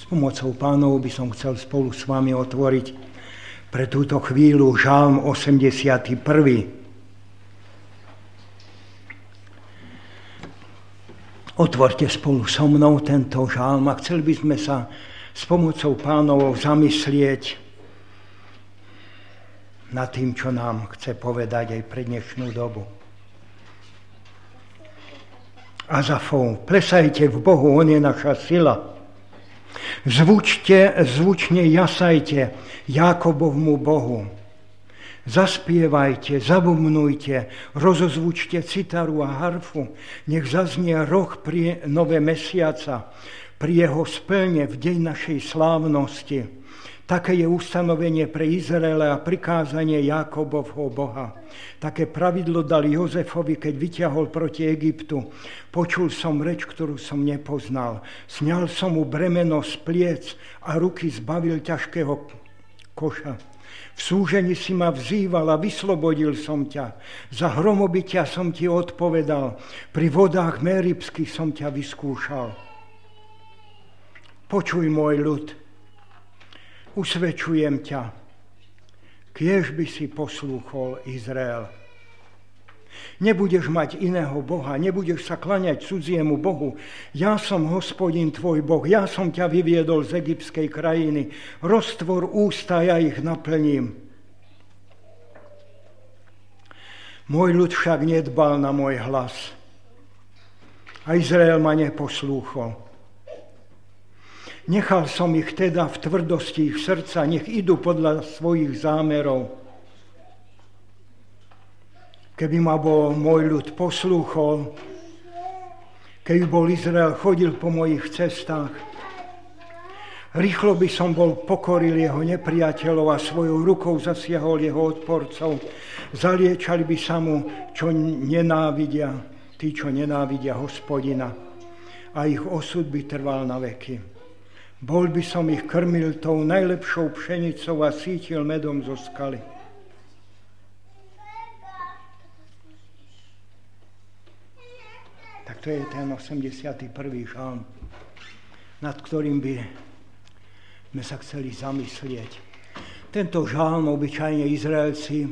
S pomocou pánov by som chcel spolu s vami otvoriť pre túto chvíľu Žálm 81. Otvorte spolu so mnou tento žálm a chceli by sme sa s pomocou pánov zamyslieť nad tým, čo nám chce povedať aj pre dnešnú dobu. Azafov, plesajte v Bohu, On je naša sila. Zvučte, zvučne jasajte Jakobovmu Bohu. Zaspievajte, zabumnujte, rozozvučte citaru a harfu, nech zaznie roh pri nové mesiaca, pri jeho splne v deň našej slávnosti. Také je ustanovenie pre Izraela a prikázanie Jakobovho Boha. Také pravidlo dal Jozefovi, keď vyťahol proti Egyptu. Počul som reč, ktorú som nepoznal. Sňal som mu bremeno z pliec a ruky zbavil ťažkého koša. V súžení si ma vzýval a vyslobodil som ťa. Za hromobytia som ti odpovedal. Pri vodách Meribských som ťa vyskúšal. Počuj môj ľud, usvedčujem ťa, kiež by si poslúchol Izrael. Nebudeš mať iného Boha, nebudeš sa klaňať cudziemu Bohu. Ja som hospodin tvoj Boh, ja som ťa vyviedol z egyptskej krajiny. Roztvor ústa, ja ich naplním. Môj ľud však nedbal na môj hlas. A Izrael ma neposlúchol. Nechal som ich teda v tvrdosti ich srdca, nech idú podľa svojich zámerov. Keby ma bol môj ľud poslúchol, keby bol Izrael chodil po mojich cestách, rýchlo by som bol pokoril jeho nepriateľov a svojou rukou zasiahol jeho odporcov. Zaliečali by sa mu, čo nenávidia, tí, čo nenávidia hospodina. A ich osud by trval na veky. Bol by som ich krmil tou najlepšou pšenicou a sítil medom zo skaly. Tak to je ten 81. žalm, nad ktorým by sme sa chceli zamyslieť. Tento žalm obyčajne Izraelci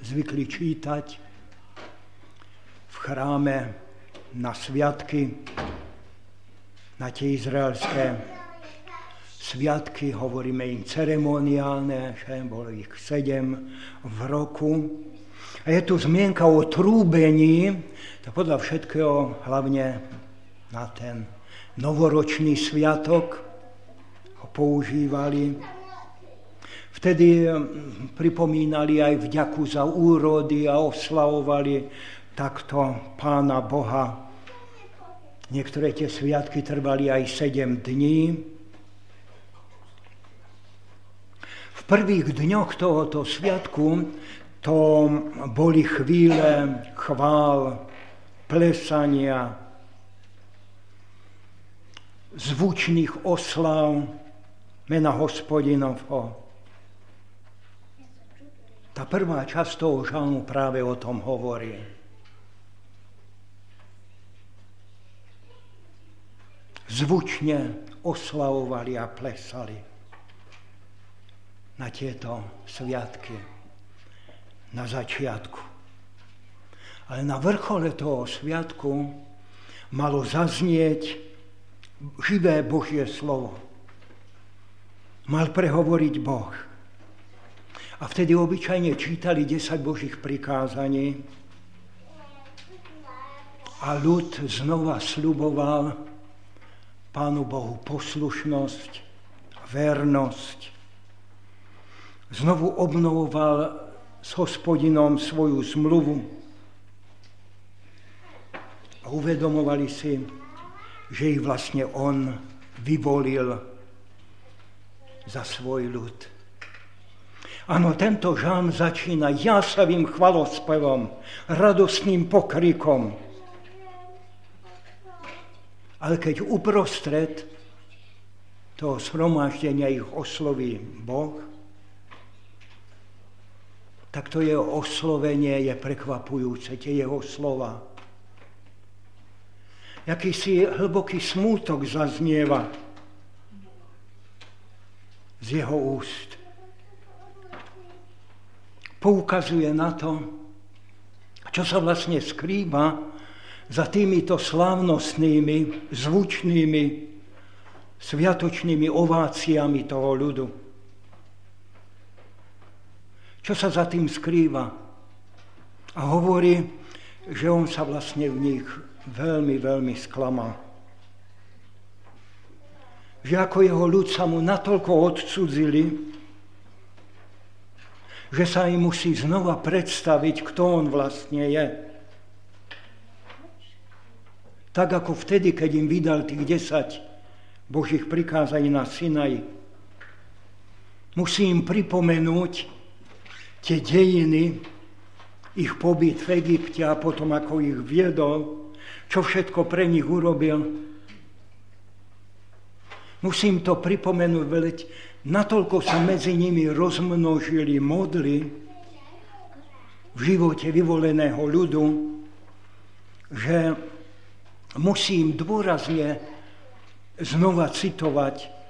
zvykli čítať v chráme na sviatky, na tie izraelské sviatky, hovoríme im ceremoniálne, že bolo ich sedem v roku. A je tu zmienka o trúbení, to podľa všetkého hlavne na ten novoročný sviatok ho používali. Vtedy hm, pripomínali aj vďaku za úrody a oslavovali takto pána Boha Niektoré tie sviatky trvali aj 7 dní. V prvých dňoch tohoto sviatku to boli chvíle chvál, plesania, zvučných oslav mena hospodinovho. Tá prvá časť toho žalmu práve o tom hovorí. Zvučne oslavovali a plesali na tieto sviatky na začiatku. Ale na vrchole toho sviatku malo zaznieť živé Božie slovo. Mal prehovoriť Boh. A vtedy obyčajne čítali 10 Božích prikázaní a ľud znova sluboval Pánu Bohu poslušnosť, vernosť. Znovu obnovoval s hospodinom svoju zmluvu a uvedomovali si, že ich vlastne on vyvolil za svoj ľud. Áno, tento žán začína jasavým chvalospevom, radostným pokrikom, ale keď uprostred toho shromaždenia ich osloví Boh, tak to jeho oslovenie je prekvapujúce, tie jeho slova. Jakýsi hlboký smútok zaznieva z jeho úst. Poukazuje na to, čo sa vlastne skrýva za týmito slávnostnými, zvučnými, sviatočnými ováciami toho ľudu. Čo sa za tým skrýva? A hovorí, že on sa vlastne v nich veľmi, veľmi sklamal. Že ako jeho ľud sa mu natoľko odcudzili, že sa im musí znova predstaviť, kto on vlastne je. Tak ako vtedy, keď im vydal tých desať Božích prikázaní na Sinaj. Musí im pripomenúť tie dejiny, ich pobyt v Egypte a potom ako ich viedol, čo všetko pre nich urobil. Musím to pripomenúť, veď natoľko sa medzi nimi rozmnožili modly v živote vyvoleného ľudu, že musím dôrazne znova citovať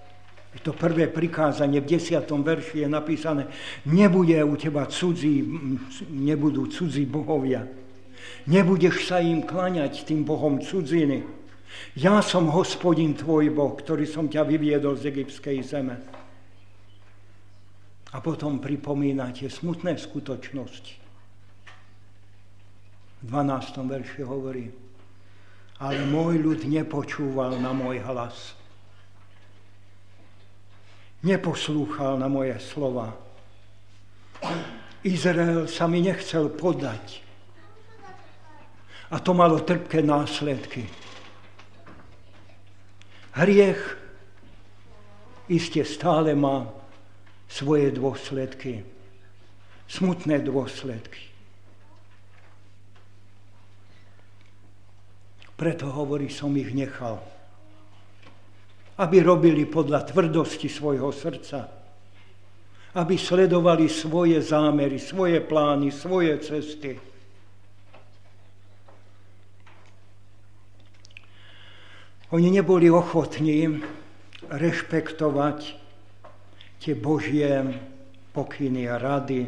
to prvé prikázanie v desiatom verši je napísané, nebude u teba cudzí, nebudú cudzí bohovia. Nebudeš sa im klaňať tým bohom cudziny. Ja som hospodin tvoj boh, ktorý som ťa vyviedol z egyptskej zeme. A potom pripomínate smutné skutočnosti. V 12. verši hovorí, ale môj ľud nepočúval na môj hlas. Neposlúchal na moje slova. Izrael sa mi nechcel podať. A to malo trpké následky. Hriech iste stále má svoje dôsledky. Smutné dôsledky. Preto hovorí, som ich nechal. Aby robili podľa tvrdosti svojho srdca. Aby sledovali svoje zámery, svoje plány, svoje cesty. Oni neboli ochotní rešpektovať tie Božie pokyny a rady.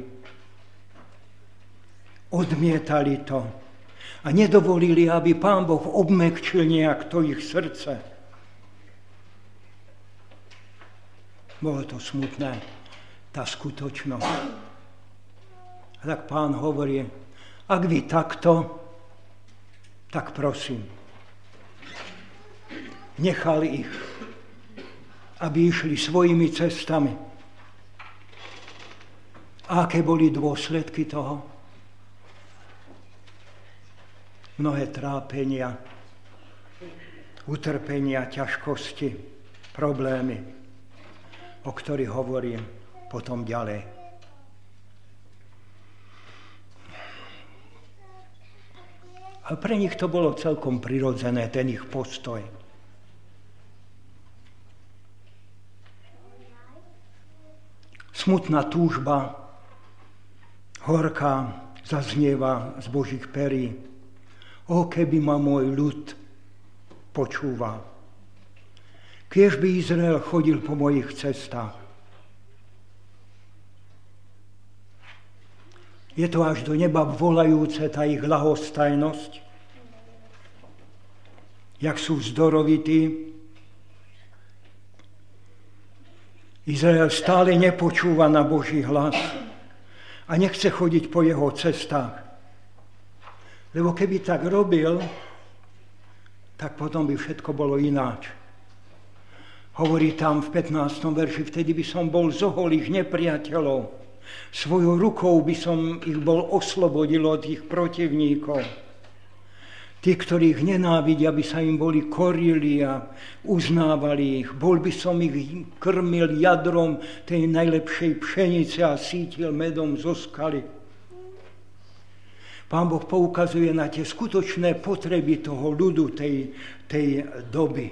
Odmietali to a nedovolili, aby Pán Boh obmekčil nejak to ich srdce. Bolo to smutné, tá skutočnosť. A tak Pán hovorí, ak vy takto, tak prosím, nechali ich, aby išli svojimi cestami. A aké boli dôsledky toho? Mnohé trápenia, utrpenia, ťažkosti, problémy, o ktorých hovorím potom ďalej. A pre nich to bolo celkom prirodzené, ten ich postoj. Smutná túžba, horká, zaznieva z Božích perí. O, keby ma môj ľud počúval. Kiež by Izrael chodil po mojich cestách. Je to až do neba volajúce tá ich lahostajnosť. Jak sú vzdorovití. Izrael stále nepočúva na Boží hlas a nechce chodiť po jeho cestách. Lebo keby tak robil, tak potom by všetko bolo ináč. Hovorí tam v 15. verši, vtedy by som bol zohol ich nepriateľov. Svojou rukou by som ich bol oslobodil od ich protivníkov. Tí, ktorých nenávidia, by sa im boli korili a uznávali ich. Bol by som ich krmil jadrom tej najlepšej pšenice a sítil medom zo skaly. Pán Boh poukazuje na tie skutočné potreby toho ľudu tej, tej doby.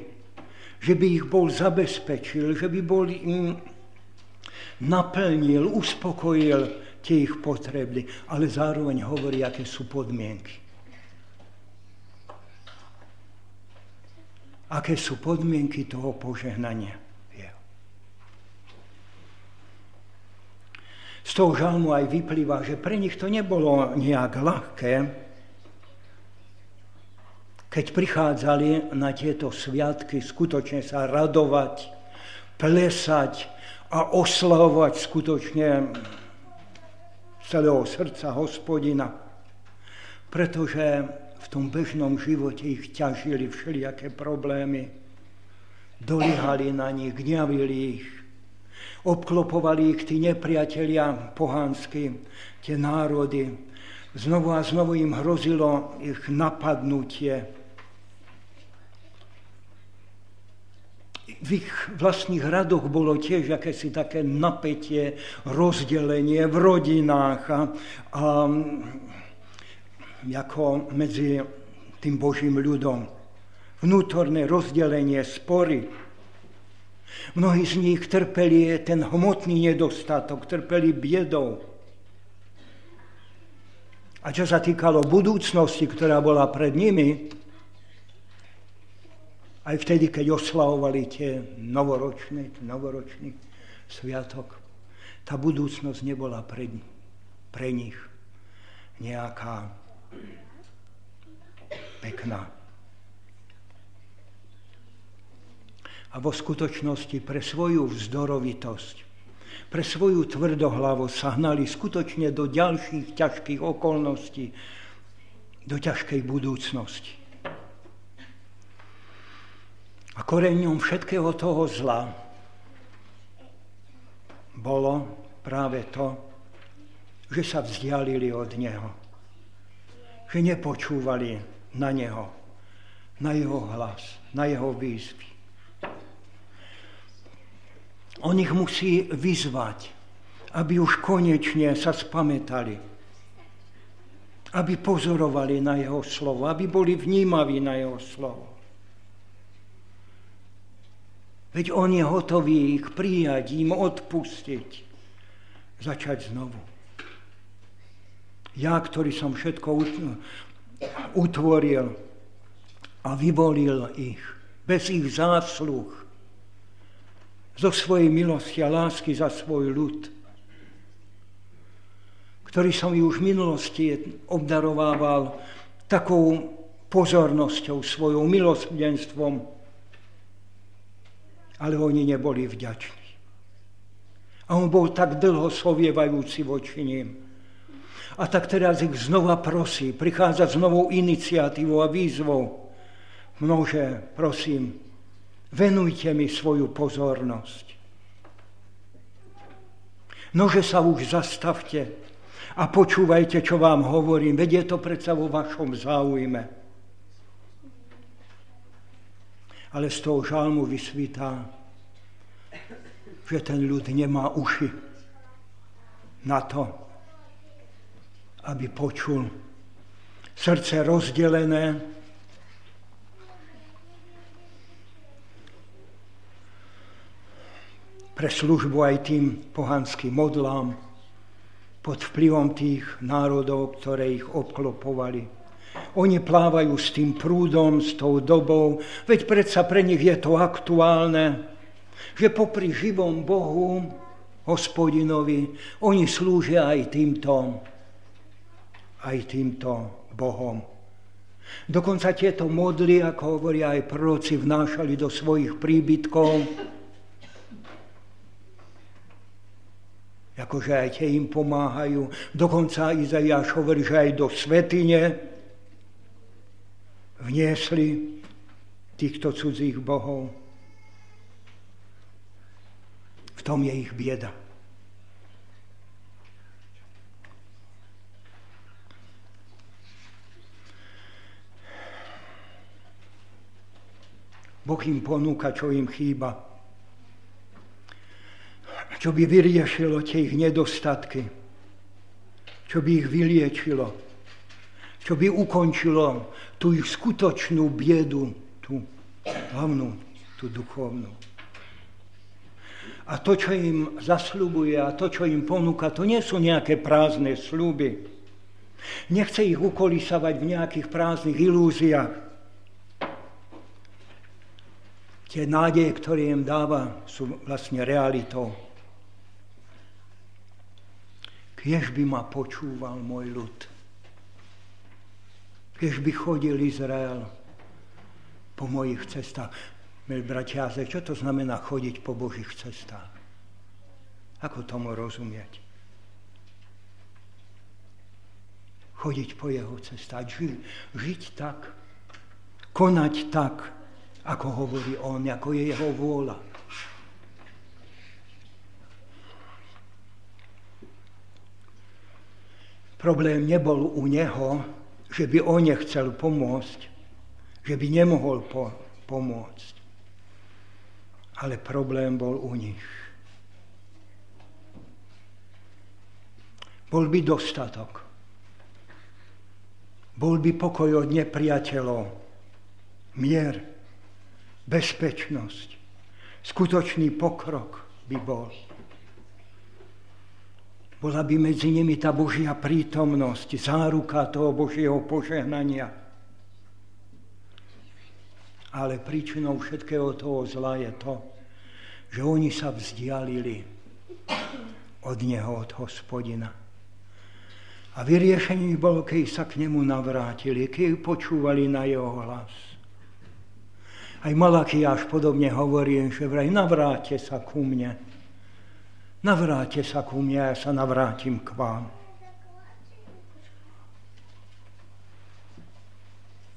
Že by ich bol zabezpečil, že by bol im naplnil, uspokojil tie ich potreby, ale zároveň hovorí, aké sú podmienky. aké sú podmienky toho požehnania. Z toho žalmu aj vyplýva, že pre nich to nebolo nejak ľahké, keď prichádzali na tieto sviatky skutočne sa radovať, plesať a oslavovať skutočne celého srdca hospodina. Pretože v tom bežnom živote ich ťažili všelijaké problémy. Dolíhali na nich, gňavili ich. Obklopovali ich tí nepriatelia pohanskí, tie národy. Znovu a znovu im hrozilo ich napadnutie. v ich vlastných radoch bolo tiež akési také napätie, rozdelenie v rodinách a, a ako medzi tým Božím ľudom. Vnútorné rozdelenie, spory. Mnohí z nich trpeli ten hmotný nedostatok, trpeli biedou. A čo sa týkalo budúcnosti, ktorá bola pred nimi, aj vtedy, keď oslavovali tie novoročné, novoročný sviatok, tá budúcnosť nebola pre, pre nich nejaká pekná. A vo skutočnosti pre svoju vzdorovitosť, pre svoju tvrdohlavosť sa hnali skutočne do ďalších ťažkých okolností, do ťažkej budúcnosti. A koreňom všetkého toho zla bolo práve to, že sa vzdialili od Neho. Že nepočúvali na Neho, na Jeho hlas, na Jeho výzvy. On ich musí vyzvať, aby už konečne sa spametali, aby pozorovali na Jeho slovo, aby boli vnímaví na Jeho slovo. Veď on je hotový ich prijať, im odpustiť, začať znovu. Ja, ktorý som všetko utvoril a vyvolil ich, bez ich zásluh, zo svojej milosti a lásky za svoj ľud, ktorý som ju už v minulosti obdarovával takou pozornosťou, svojou milosrdenstvom, ale oni neboli vďační. A on bol tak dlho sovievajúci voči ním. A tak teraz ich znova prosí, prichádza s novou iniciatívou a výzvou. Množe, prosím, venujte mi svoju pozornosť. Nože sa už zastavte a počúvajte, čo vám hovorím, veď je to predsa vo vašom záujme. ale z toho žalmu vysvítá, že ten ľud nemá uši na to, aby počul. Srdce rozdelené, pre službu aj tým pohanským modlám pod vplyvom tých národov, ktoré ich obklopovali. Oni plávajú s tým prúdom, s tou dobou, veď predsa pre nich je to aktuálne, že popri živom Bohu, hospodinovi, oni slúžia aj týmto, aj týmto Bohom. Dokonca tieto modly, ako hovoria aj proroci, vnášali do svojich príbytkov, akože aj tie im pomáhajú. Dokonca Izaiáš hovorí, že aj do svetine, vniesli týchto cudzích bohov. V tom je ich bieda. Boh im ponúka, čo im chýba. Čo by vyriešilo tie ich nedostatky. Čo by ich vyliečilo. Čo by ukončilo tú ich skutočnú biedu, tú hlavnú, tú duchovnú. A to, čo im zasľubuje a to, čo im ponúka, to nie sú nejaké prázdne slúby. Nechce ich ukolísavať v nejakých prázdnych ilúziách. Tie nádeje, ktoré im dáva, sú vlastne realitou. Kiež by ma počúval môj ľud. Kiež by chodil Izrael po mojich cestách. Milí bratia, čo to znamená chodiť po Božích cestách? Ako tomu rozumieť? Chodiť po jeho cestách, ži, žiť tak, konať tak, ako hovorí on, ako je jeho vôľa. Problém nebol u neho, že by on nechcel pomôcť, že by nemohol po- pomôcť. Ale problém bol u nich. Bol by dostatok. Bol by pokoj od nepriateľov, mier, bezpečnosť, skutočný pokrok by bol bola by medzi nimi tá Božia prítomnosť, záruka toho Božieho požehnania. Ale príčinou všetkého toho zla je to, že oni sa vzdialili od Neho, od hospodina. A vyriešenie bolo, keď sa k nemu navrátili, keď počúvali na jeho hlas. Aj Malakiáš podobne hovorí, že vraj navráte sa ku mne Navráte sa ku mne, ja sa navrátim k vám.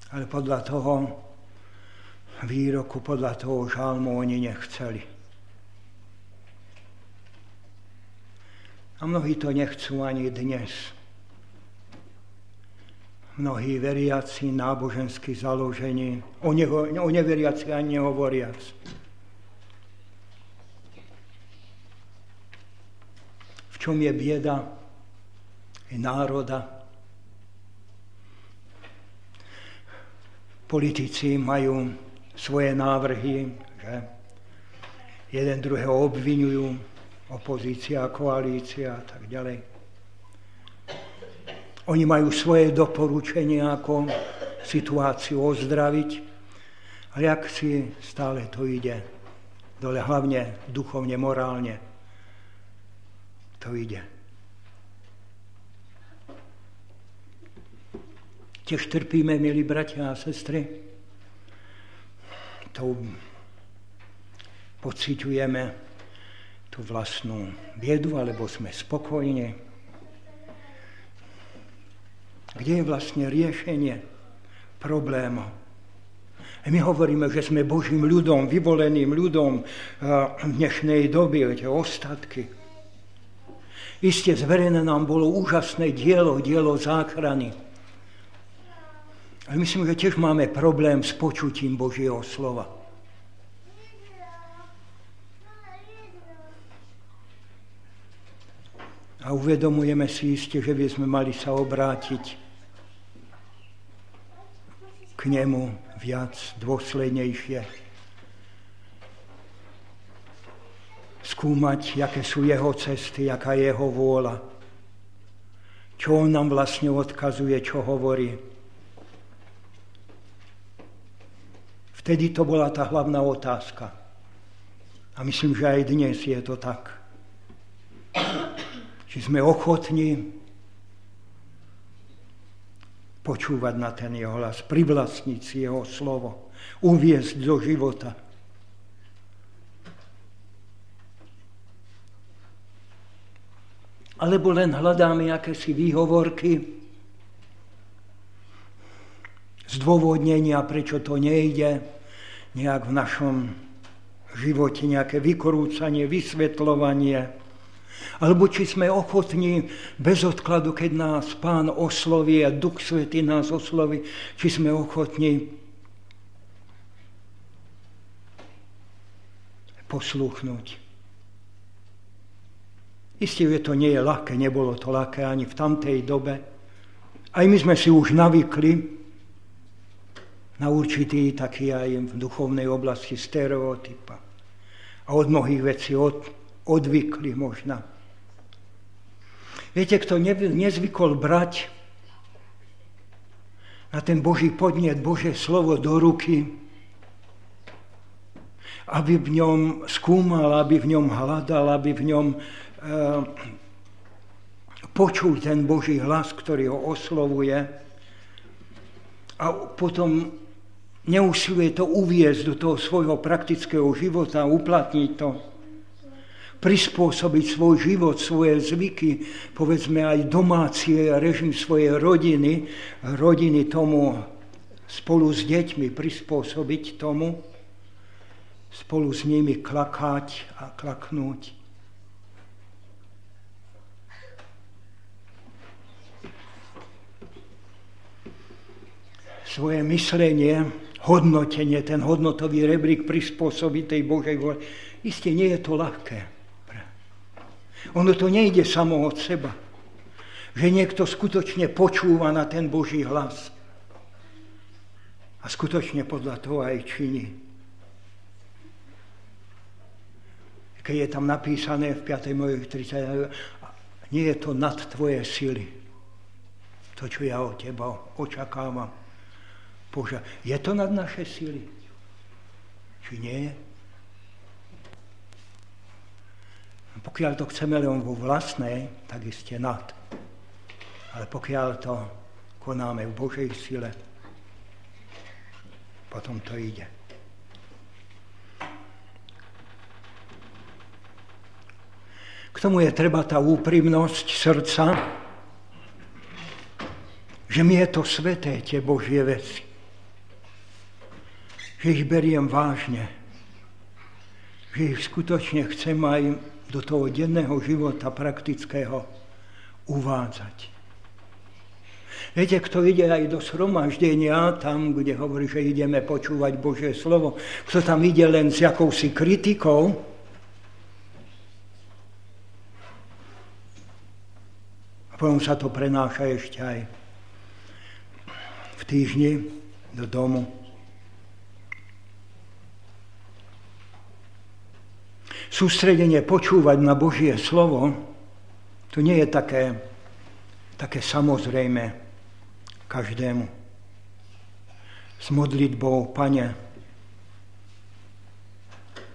Ale podľa toho výroku, podľa toho žalmu oni nechceli. A mnohí to nechcú ani dnes. Mnohí veriaci, nábožensky založení, o, neho, o neveriaci ani nehovoriac. Čom je bieda i národa. Politici majú svoje návrhy, že jeden druhého obvinujú, opozícia, koalícia a tak ďalej. Oni majú svoje doporučenia, ako situáciu ozdraviť, ale jak si stále to ide dole, hlavne duchovne, morálne to ide. Tiež trpíme, milí bratia a sestry. To pociťujeme tú vlastnú biedu, alebo sme spokojní. Kde je vlastne riešenie problémov? A my hovoríme, že sme Božím ľudom, vyvoleným ľudom v dnešnej doby, tie ostatky. Isté zverené nám bolo úžasné dielo, dielo záchrany. Ale myslím, že tiež máme problém s počutím Božieho slova. A uvedomujeme si iste, že by sme mali sa obrátiť k nemu viac dôslednejšie. Skúmať, aké sú jeho cesty, aká je jeho vôľa. Čo on nám vlastne odkazuje, čo hovorí. Vtedy to bola tá hlavná otázka. A myslím, že aj dnes je to tak. Či sme ochotní počúvať na ten jeho hlas, privlastniť si jeho slovo, uviezť do života. Alebo len hľadáme akési výhovorky, zdôvodnenia, prečo to nejde, nejak v našom živote nejaké vykorúcanie, vysvetľovanie, alebo či sme ochotní bez odkladu, keď nás Pán osloví a Duch Svetý nás osloví, či sme ochotní posluchnúť. Isté, že to nie je ľahké, nebolo to ľahké ani v tamtej dobe. Aj my sme si už navykli na určitý taký aj v duchovnej oblasti stereotypa. A od mnohých vecí od, odvykli možno. Viete, kto ne, nezvykol brať na ten Boží podnet, Božie slovo do ruky, aby v ňom skúmal, aby v ňom hľadal, aby v ňom počul ten Boží hlas, ktorý ho oslovuje a potom neusiluje to uviezť do toho svojho praktického života, uplatniť to, prispôsobiť svoj život, svoje zvyky, povedzme aj domácie režim svojej rodiny, rodiny tomu spolu s deťmi prispôsobiť tomu, spolu s nimi klakať a klaknúť. Svoje myslenie, hodnotenie, ten hodnotový rebrík prispôsobiť tej Božej vole. Isté nie je to ľahké. Ono to nejde samo od seba. Že niekto skutočne počúva na ten Boží hlas. A skutočne podľa toho aj činí. Keď je tam napísané v 5. mojich 30, nie je to nad tvoje sily. To, čo ja od teba očakávam. Bože, je to nad naše sily? Či nie je? Pokiaľ to chceme len vo vlastnej, tak iste nad. Ale pokiaľ to konáme v Božej sile, potom to ide. K tomu je treba tá úprimnosť srdca, že mi je to sveté, tie Božie veci. Že ich beriem vážne. Že ich skutočne chcem aj do toho denného života praktického uvádzať. Viete, kto ide aj do shromaždenia, tam, kde hovorí, že ideme počúvať Božie slovo, kto tam ide len s jakousi kritikou, a potom sa to prenáša ešte aj v týždni do domu. Sústredenie počúvať na Božie slovo, to nie je také, také samozrejme každému. S modlitbou, Pane,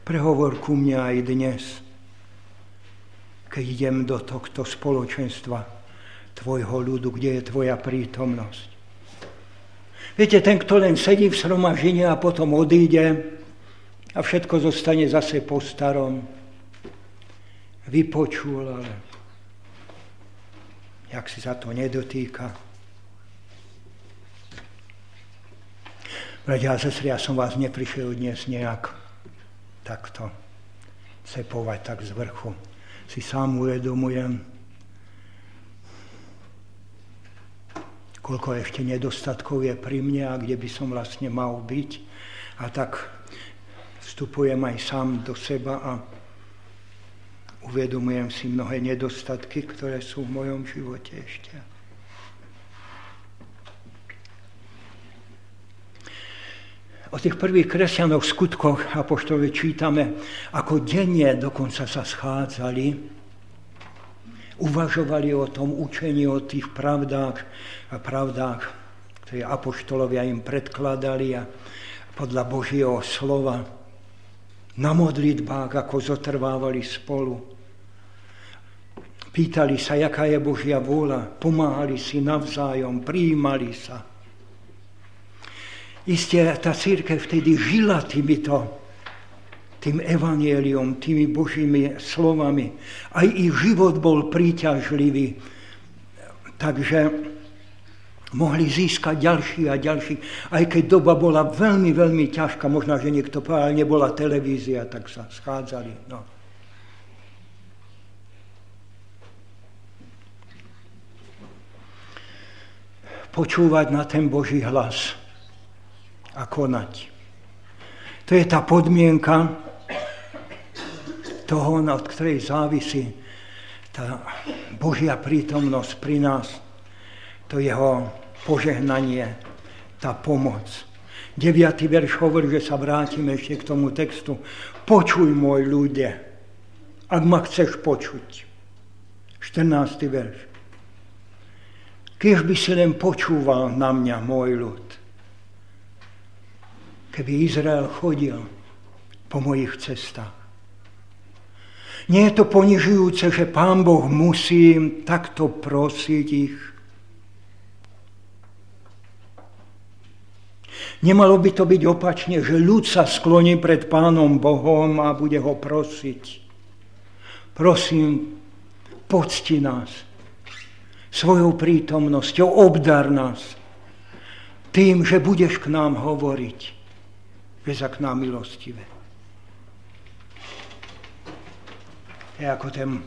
prehovor ku mne aj dnes, keď idem do tohto spoločenstva Tvojho ľudu, kde je Tvoja prítomnosť. Viete, ten, kto len sedí v sromažine a potom odíde, a všetko zostane zase po starom. Vypočul, ale jak si sa to nedotýka. Bratia a sestry, ja som vás neprišiel dnes nejak takto cepovať tak z vrchu. Si sám uvedomujem, koľko ešte nedostatkov je pri mne a kde by som vlastne mal byť. A tak vstupujem aj sám do seba a uvedomujem si mnohé nedostatky, ktoré sú v mojom živote ešte. O tých prvých kresťanoch v skutkoch apoštole čítame, ako denne dokonca sa schádzali, uvažovali o tom učení, o tých pravdách a pravdách, ktoré apoštolovia im predkladali a podľa Božieho slova na modlitbách, ako zotrvávali spolu. Pýtali sa, jaká je Božia vôľa, pomáhali si navzájom, prijímali sa. Isté, tá církev vtedy žila týmito, tým evanieliom, tými Božími slovami. Aj ich život bol príťažlivý. Takže mohli získať ďalší a ďalší. Aj keď doba bola veľmi, veľmi ťažká, možno, že niekto povedal, nebola televízia, tak sa schádzali. No. Počúvať na ten Boží hlas a konať. To je tá podmienka toho, od ktorej závisí tá Božia prítomnosť pri nás, to jeho požehnanie, tá pomoc. 9. verš hovorí, že sa vrátime ešte k tomu textu. Počuj, môj ľudia, ak ma chceš počuť. 14. verš. Keď by si len počúval na mňa, môj ľud. Keby Izrael chodil po mojich cestách. Nie je to ponižujúce, že Pán Boh musí takto prosiť ich. Nemalo by to byť opačne, že ľud sa skloní pred Pánom Bohom a bude ho prosiť. Prosím, pocti nás svojou prítomnosťou, obdar nás tým, že budeš k nám hovoriť, že sa k nám milostivé. Je ako ten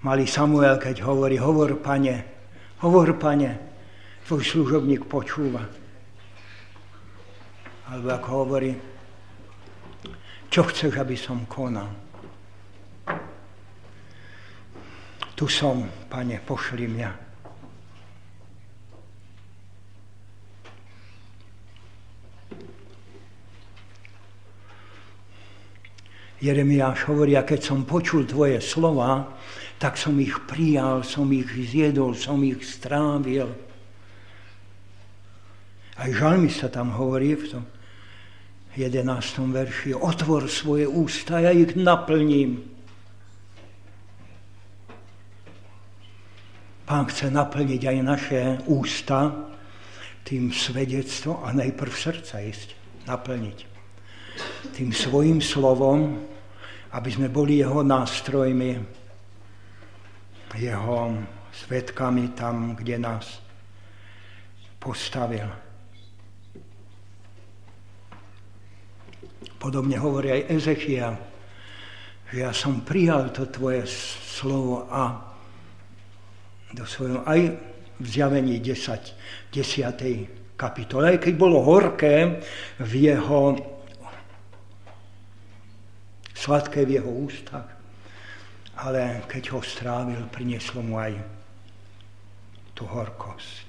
malý Samuel, keď hovorí, hovor, pane, hovor, pane, tvoj služobník počúva. Alebo ako hovorí, čo chceš, aby som konal. Tu som, pane, pošli mňa. Jeremiáš hovorí, a keď som počul tvoje slova, tak som ich prijal, som ich zjedol, som ich strávil. Aj žalmista tam hovorí v tom 11. verši, otvor svoje ústa, ja ich naplním. Pán chce naplniť aj naše ústa tým svedectvom a najprv srdca ísť, naplniť tým svojim slovom, aby sme boli jeho nástrojmi, jeho svetkami tam, kde nás postavil. Podobne hovorí aj Ezechia, že ja som prijal to tvoje slovo a do svojho, aj v zjavení 10, 10. kapitole, aj keď bolo horké v jeho sladké v jeho ústach, ale keď ho strávil, prinieslo mu aj tú horkosť.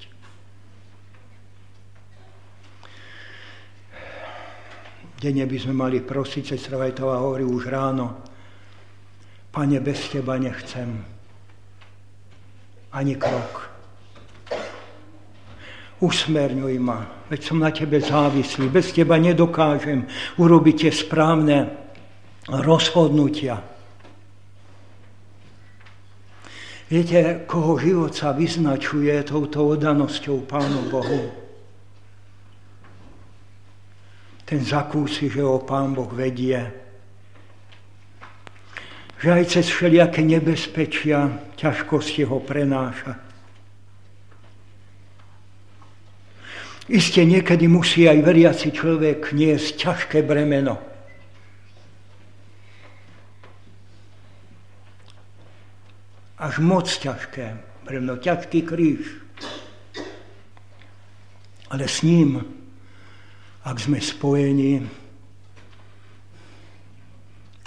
Denne by sme mali prosiť, sestra Vajtová hovorí už ráno, Pane, bez Teba nechcem ani krok. Usmerňuj ma, veď som na Tebe závislý, bez Teba nedokážem urobiť tie správne rozhodnutia. Viete, koho život sa vyznačuje touto odanosťou Pánu Bohu? Ten zakúsi, že ho Pán Boh vedie. Že aj cez všelijaké nebezpečia, ťažkosti ho prenáša. Isté niekedy musí aj veriaci človek niesť ťažké bremeno. až moc ťažké, mňa ťažký kríž. Ale s ním, ak sme spojení,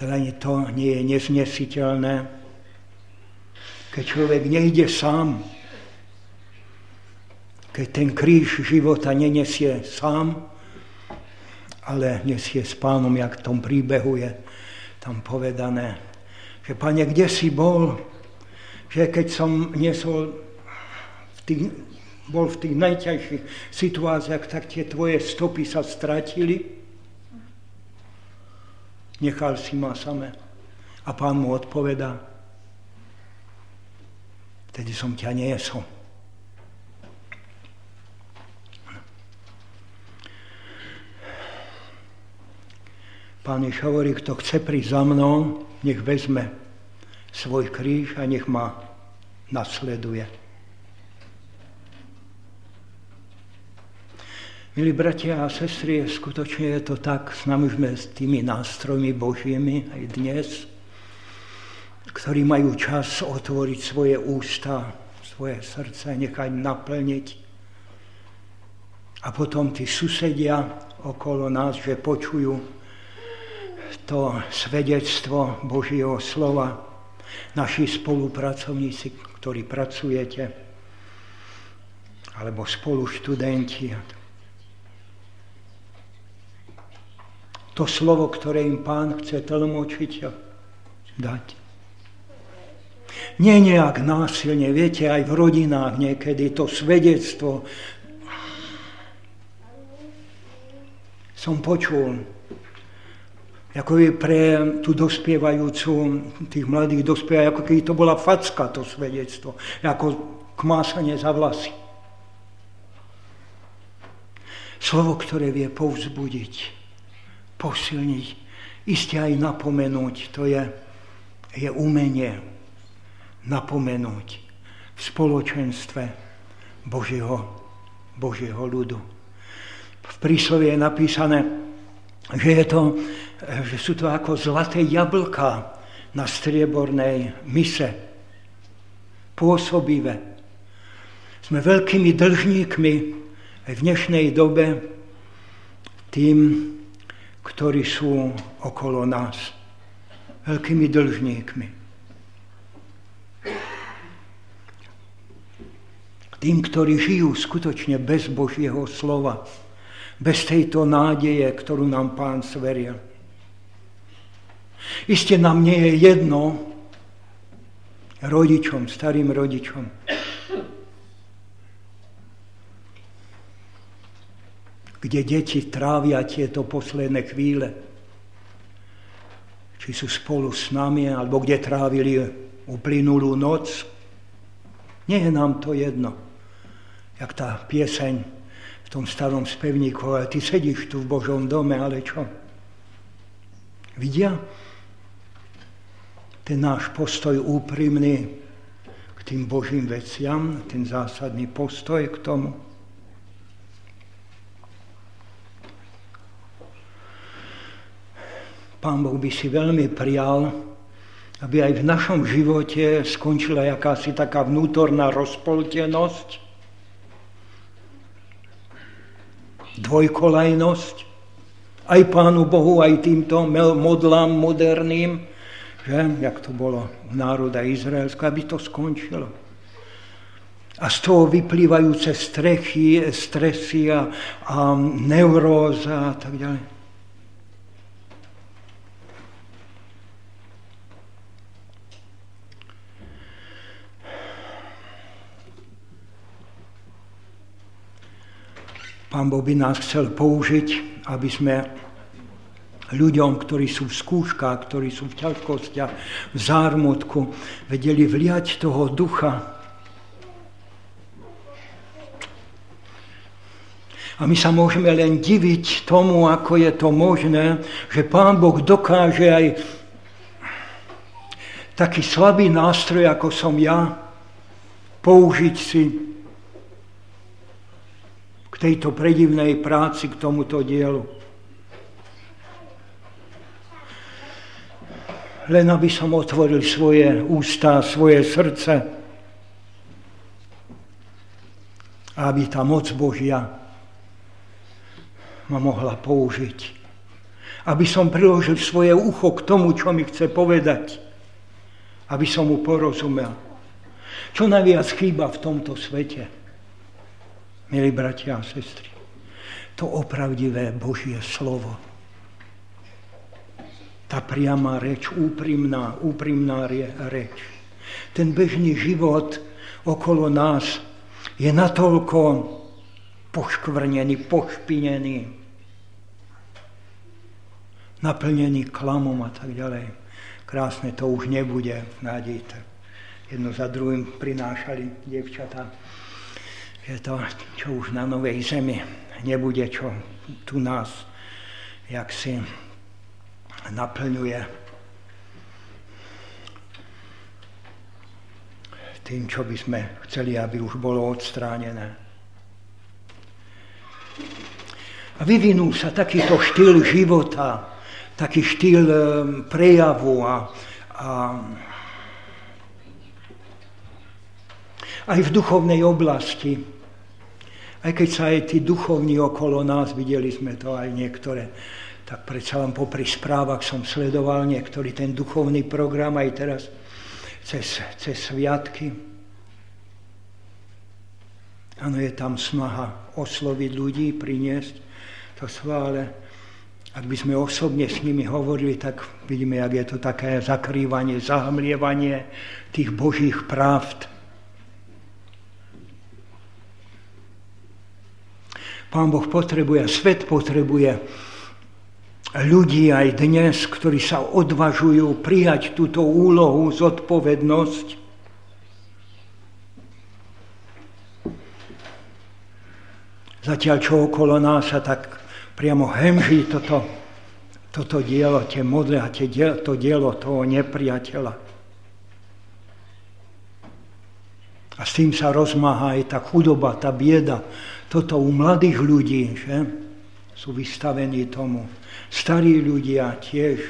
ani to nie je neznesiteľné. Keď človek nejde sám, keď ten kríž života nenesie sám, ale nesie s pánom, jak v tom príbehu je tam povedané, že pane, kde si bol, že keď som nesol v tých, bol v tých najťažších situáciách, tak tie tvoje stopy sa stratili. Nechal si ma samé. A pán mu odpovedá, vtedy som ťa niesol. Pán Jež hovorí, kto chce prísť za mnou, nech vezme svoj kríž a nech ma nasleduje. Milí bratia a sestry, skutočne je to tak, s nami sme s tými nástrojmi Božími aj dnes, ktorí majú čas otvoriť svoje ústa, svoje srdce, nechať naplniť. A potom tí susedia okolo nás, že počujú to svedectvo Božieho slova, naši spolupracovníci, ktorí pracujete, alebo spolu To slovo, ktoré im pán chce tlmočiť a dať. Nie nejak násilne, viete, aj v rodinách niekedy to svedectvo som počul Ako je pre tú dospievajúcu, tých mladých dospievajúcich, ako keby to bola facka, to svedectvo. Ako kmásanie za vlasy. Slovo, ktoré vie povzbudiť, posilniť, iste aj napomenúť, to je, je umenie napomenúť v spoločenstve Božieho, Božieho ľudu. V príslovie je napísané, že, je to, že sú to ako zlaté jablka na striebornej mise. Pôsobivé. Sme veľkými dlžníkmi aj v dnešnej dobe tým, ktorí sú okolo nás. Veľkými dlžníkmi. Tým, ktorí žijú skutočne bez Božieho slova bez tejto nádeje, ktorú nám pán sveril. Isté nám nie je jedno, rodičom, starým rodičom, kde deti trávia tieto posledné chvíle. Či sú spolu s nami, alebo kde trávili uplynulú noc. Nie je nám to jedno, jak tá pieseň tom starom spevníku, ale ty sedíš tu v Božom dome, ale čo? Vidia? Ten náš postoj úprimný k tým Božím veciam, ten zásadný postoj k tomu. Pán Boh by si veľmi prijal, aby aj v našom živote skončila jakási taká vnútorná rozpoltenosť, dvojkolajnosť, aj Pánu Bohu, aj týmto modlám moderným, že, jak to bolo v národa Izraelska, aby to skončilo. A z toho vyplývajúce strechy, stresy a, a neuróza a tak ďalej. Pán Boh by nás chcel použiť, aby sme ľuďom, ktorí sú v skúškach, ktorí sú v ťažkostiach, v zármutku, vedeli vliať toho ducha. A my sa môžeme len diviť tomu, ako je to možné, že Pán Boh dokáže aj taký slabý nástroj, ako som ja, použiť si tejto predivnej práci, k tomuto dielu. Len aby som otvoril svoje ústa, svoje srdce, aby tá moc Božia ma mohla použiť. Aby som priložil svoje ucho k tomu, čo mi chce povedať. Aby som mu porozumel. Čo najviac chýba v tomto svete? Milí bratia a sestry, to opravdivé Božie slovo. Tá priama reč, úprimná, úprimná reč. Ten bežný život okolo nás je natoľko poškvrnený, pošpinený, naplnený klamom a tak ďalej. Krásne to už nebude, nájdejte. Jedno za druhým prinášali devčatá je to, čo už na Novej Zemi nebude, čo tu nás jak si naplňuje tým, čo by sme chceli, aby už bolo odstránené. A vyvinul sa takýto štýl života, taký štýl eh, prejavu a, a aj v duchovnej oblasti. Aj keď sa aj tí duchovní okolo nás, videli sme to aj niektoré, tak predsa len popri správach som sledoval niektorý ten duchovný program aj teraz cez, cez sviatky. Áno, je tam snaha osloviť ľudí, priniesť to svále. Ak by sme osobne s nimi hovorili, tak vidíme, jak je to také zakrývanie, zahamlievanie tých božích pravd. Pán Boh potrebuje, svet potrebuje ľudí aj dnes, ktorí sa odvažujú prijať túto úlohu, zodpovednosť. Zatiaľ, čo okolo nás sa tak priamo hemží toto, toto dielo, tie modle a tie to dielo toho nepriateľa. A s tým sa rozmáha aj tá chudoba, tá bieda. Toto u mladých ľudí, že? Sú vystavení tomu. Starí ľudia tiež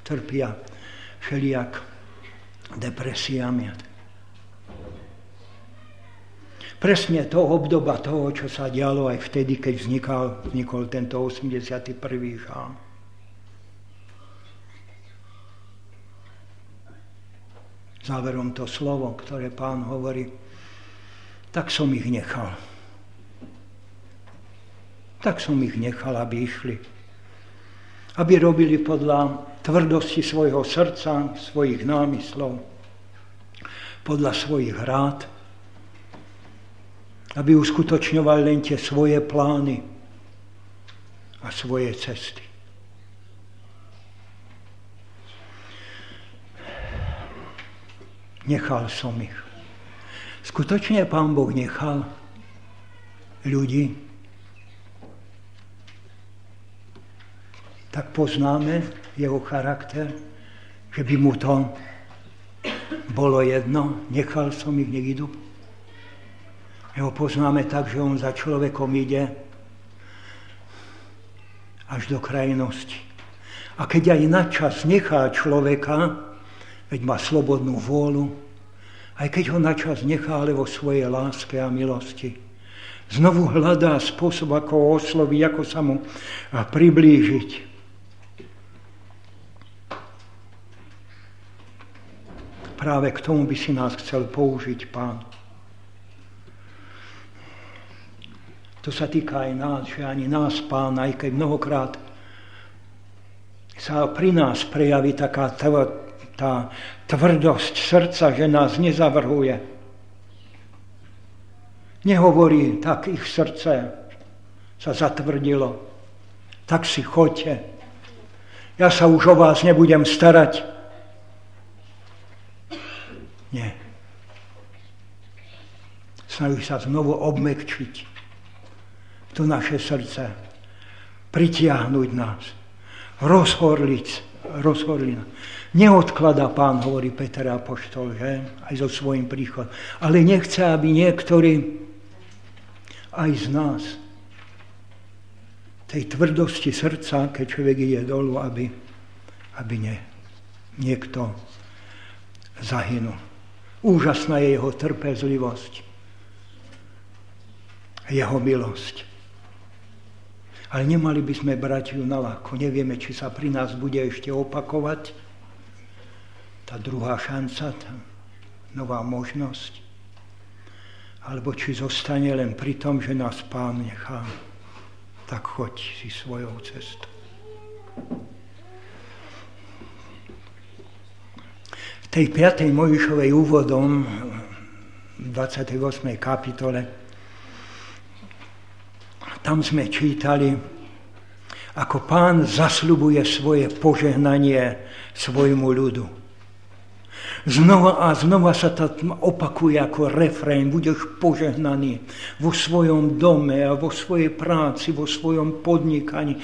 trpia všelijak depresiami. Presne to obdoba toho, čo sa dialo aj vtedy, keď vznikal, vznikol tento 81. žál. Záverom to slovo, ktoré pán hovorí, tak som ich nechal. Tak som ich nechal, aby išli aby robili podľa tvrdosti svojho srdca, svojich námyslov, podľa svojich rád, aby uskutočňovali len tie svoje plány a svoje cesty. Nechal som ich. Skutočne Pán Boh nechal ľudí, tak poznáme jeho charakter, že by mu to bolo jedno, nechal som ich, nech idú. Jeho poznáme tak, že on za človekom ide až do krajnosti. A keď aj na čas nechá človeka, veď má slobodnú vôľu, aj keď ho na čas nechá, ale vo svojej láske a milosti, znovu hľadá spôsob, ako ho osloviť, ako sa mu priblížiť. Práve k tomu by si nás chcel použiť Pán. To sa týka aj nás, že ani nás, Pán, aj keď mnohokrát sa pri nás prejaví taká tá tvrdosť srdca, že nás nezavrhuje. Nehovorí, tak ich srdce sa zatvrdilo, tak si choďte. Ja sa už o vás nebudem starať, nie. Snaží sa znovu obmekčiť to naše srdce, pritiahnuť nás, rozhorliť, rozhorliť. Neodklada pán, hovorí Peter Apoštol, že? Aj so svojím príchodom. Ale nechce, aby niektorí aj z nás tej tvrdosti srdca, keď človek ide dolu, aby, aby nie, niekto zahynul. Úžasná je jeho trpezlivosť, jeho milosť. Ale nemali by sme brať ju na ľahko. Nevieme, či sa pri nás bude ešte opakovať tá druhá šanca, tá nová možnosť. Alebo či zostane len pri tom, že nás Pán nechá. Tak choď si svojou cestou. Tej 5. Mojišovej úvodom v 28. kapitole tam sme čítali, ako pán zasľubuje svoje požehnanie svojmu ľudu. Znova a znova sa to opakuje ako refrén. Budeš požehnaný vo svojom dome a vo svojej práci, vo svojom podnikaní.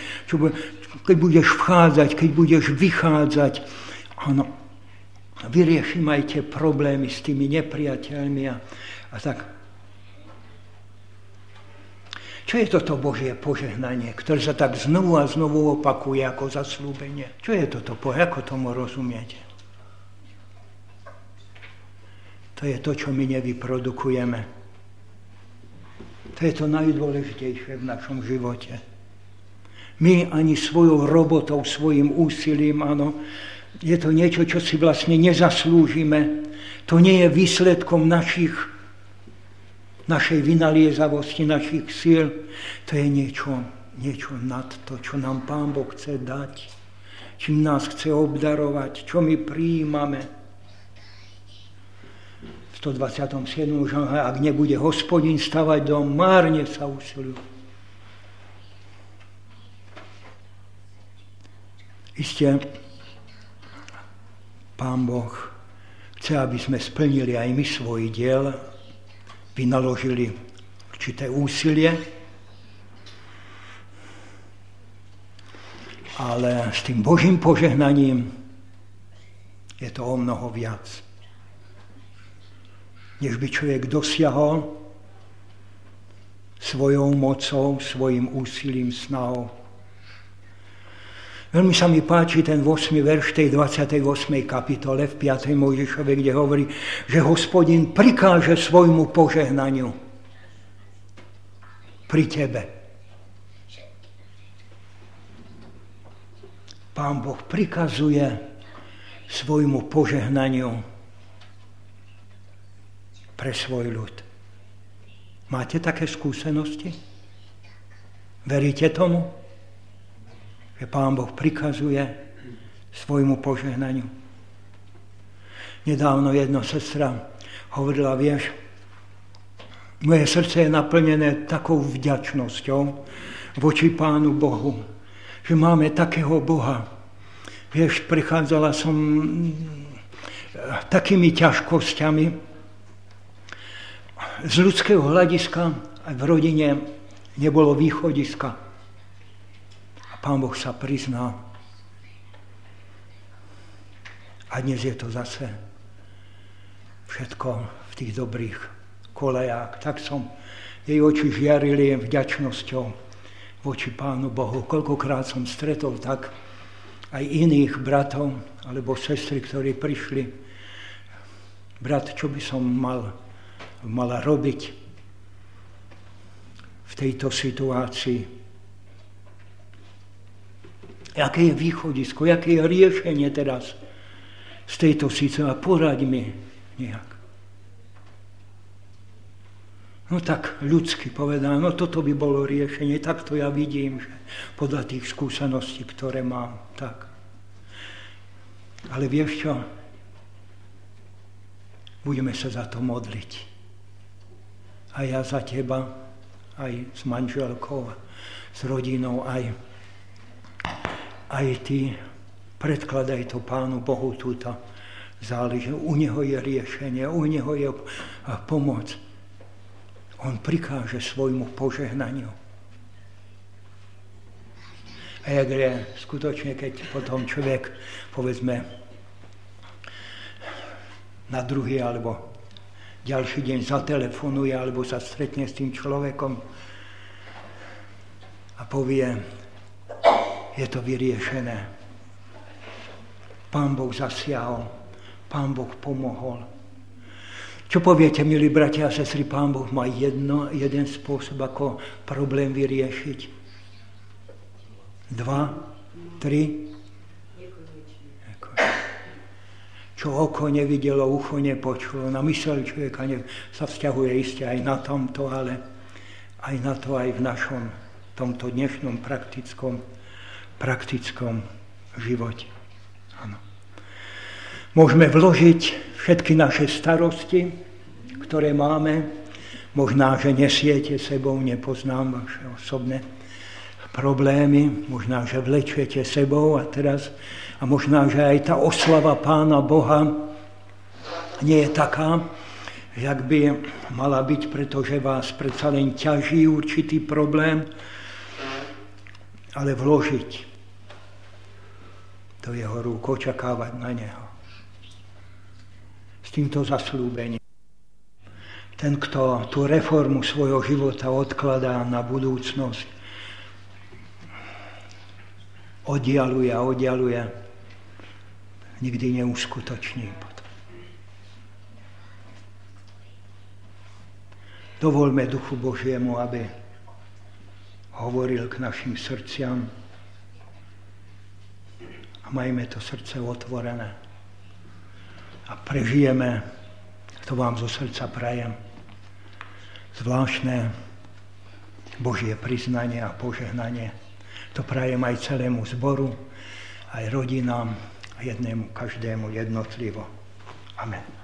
Keď budeš vchádzať, keď budeš vychádzať. Áno, vyriešim aj tie problémy s tými nepriateľmi a, a tak. Čo je toto Božie požehnanie, ktoré sa tak znovu a znovu opakuje ako zaslúbenie? Čo je toto? Ako tomu rozumiete? To je to, čo my nevyprodukujeme. To je to najdôležitejšie v našom živote. My ani svojou robotou, svojim úsilím, áno, je to niečo, čo si vlastne nezaslúžime. To nie je výsledkom našich, našej vynaliezavosti, našich síl. To je niečo, niečo nad to, čo nám Pán Boh chce dať, čím nás chce obdarovať, čo my prijímame. V 127. že ak nebude hospodin stavať dom, márne sa usilujú. Isté, Pán Boh chce, aby sme splnili aj my svoj diel, vynaložili určité úsilie, ale s tým Božím požehnaním je to o mnoho viac. Než by človek dosiahol svojou mocou, svojim úsilím, snahou. Veľmi sa mi páči ten 8. verš tej 28. kapitole v 5. Mojžišove, kde hovorí, že hospodin prikáže svojmu požehnaniu pri tebe. Pán Boh prikazuje svojmu požehnaniu pre svoj ľud. Máte také skúsenosti? Veríte tomu? Že Pán Boh prikazuje svojmu požehnaniu. Nedávno jedna sestra hovorila, vieš, moje srdce je naplnené takou vďačnosťou voči Pánu Bohu, že máme takého Boha. Vieš, prichádzala som takými ťažkosťami z ľudského hľadiska aj v rodine nebolo východiska. Pán Boh sa prizná. A dnes je to zase všetko v tých dobrých kolejách. Tak som jej oči žiarili vďačnosťou voči Pánu Bohu. Koľkokrát som stretol tak aj iných bratov alebo sestry, ktorí prišli. Brat, čo by som mal, mala robiť v tejto situácii? Aké je východisko, aké je riešenie teraz z tejto situácie. Poraď mi nejak. No tak ľudsky povedal, no toto by bolo riešenie, tak to ja vidím, že podľa tých skúseností, ktoré mám, tak. Ale vieš čo? Budeme sa za to modliť. A ja za teba, aj s manželkou, s rodinou, aj aj ty predkladaj to Pánu Bohu túto záleží. U Neho je riešenie, u Neho je pomoc. On prikáže svojmu požehnaniu. A jak je skutočne, keď potom človek, povedzme, na druhý alebo ďalší deň zatelefonuje alebo sa stretne s tým človekom a povie, je to vyriešené. Pán Boh zasiahol, Pán Boh pomohol. Čo poviete, milí bratia a sestry, Pán Boh má jedno, jeden spôsob, ako problém vyriešiť. Dva, tri. Čo oko nevidelo, ucho nepočulo. Na mysel človeka ne, sa vzťahuje isté aj na tomto, ale aj na to aj v našom tomto dnešnom praktickom praktickom živote. Ano. Môžeme vložiť všetky naše starosti, ktoré máme. Možná, že nesiete sebou, nepoznám vaše osobné problémy, možná, že vlečujete sebou a teraz, a možná, že aj tá oslava Pána Boha nie je taká, jak by mala byť, pretože vás predsa len ťaží určitý problém, ale vložiť do jeho rúk, očakávať na neho. S týmto zaslúbením. Ten, kto tú reformu svojho života odkladá na budúcnosť, oddialuje a oddialuje, nikdy neuskutoční. Dovolme Duchu Božiemu, aby hovoril k našim srdciam, majme to srdce otvorené a prežijeme, to vám zo srdca prajem, zvláštne Božie priznanie a požehnanie. To prajem aj celému zboru, aj rodinám jednému, každému jednotlivo. Amen.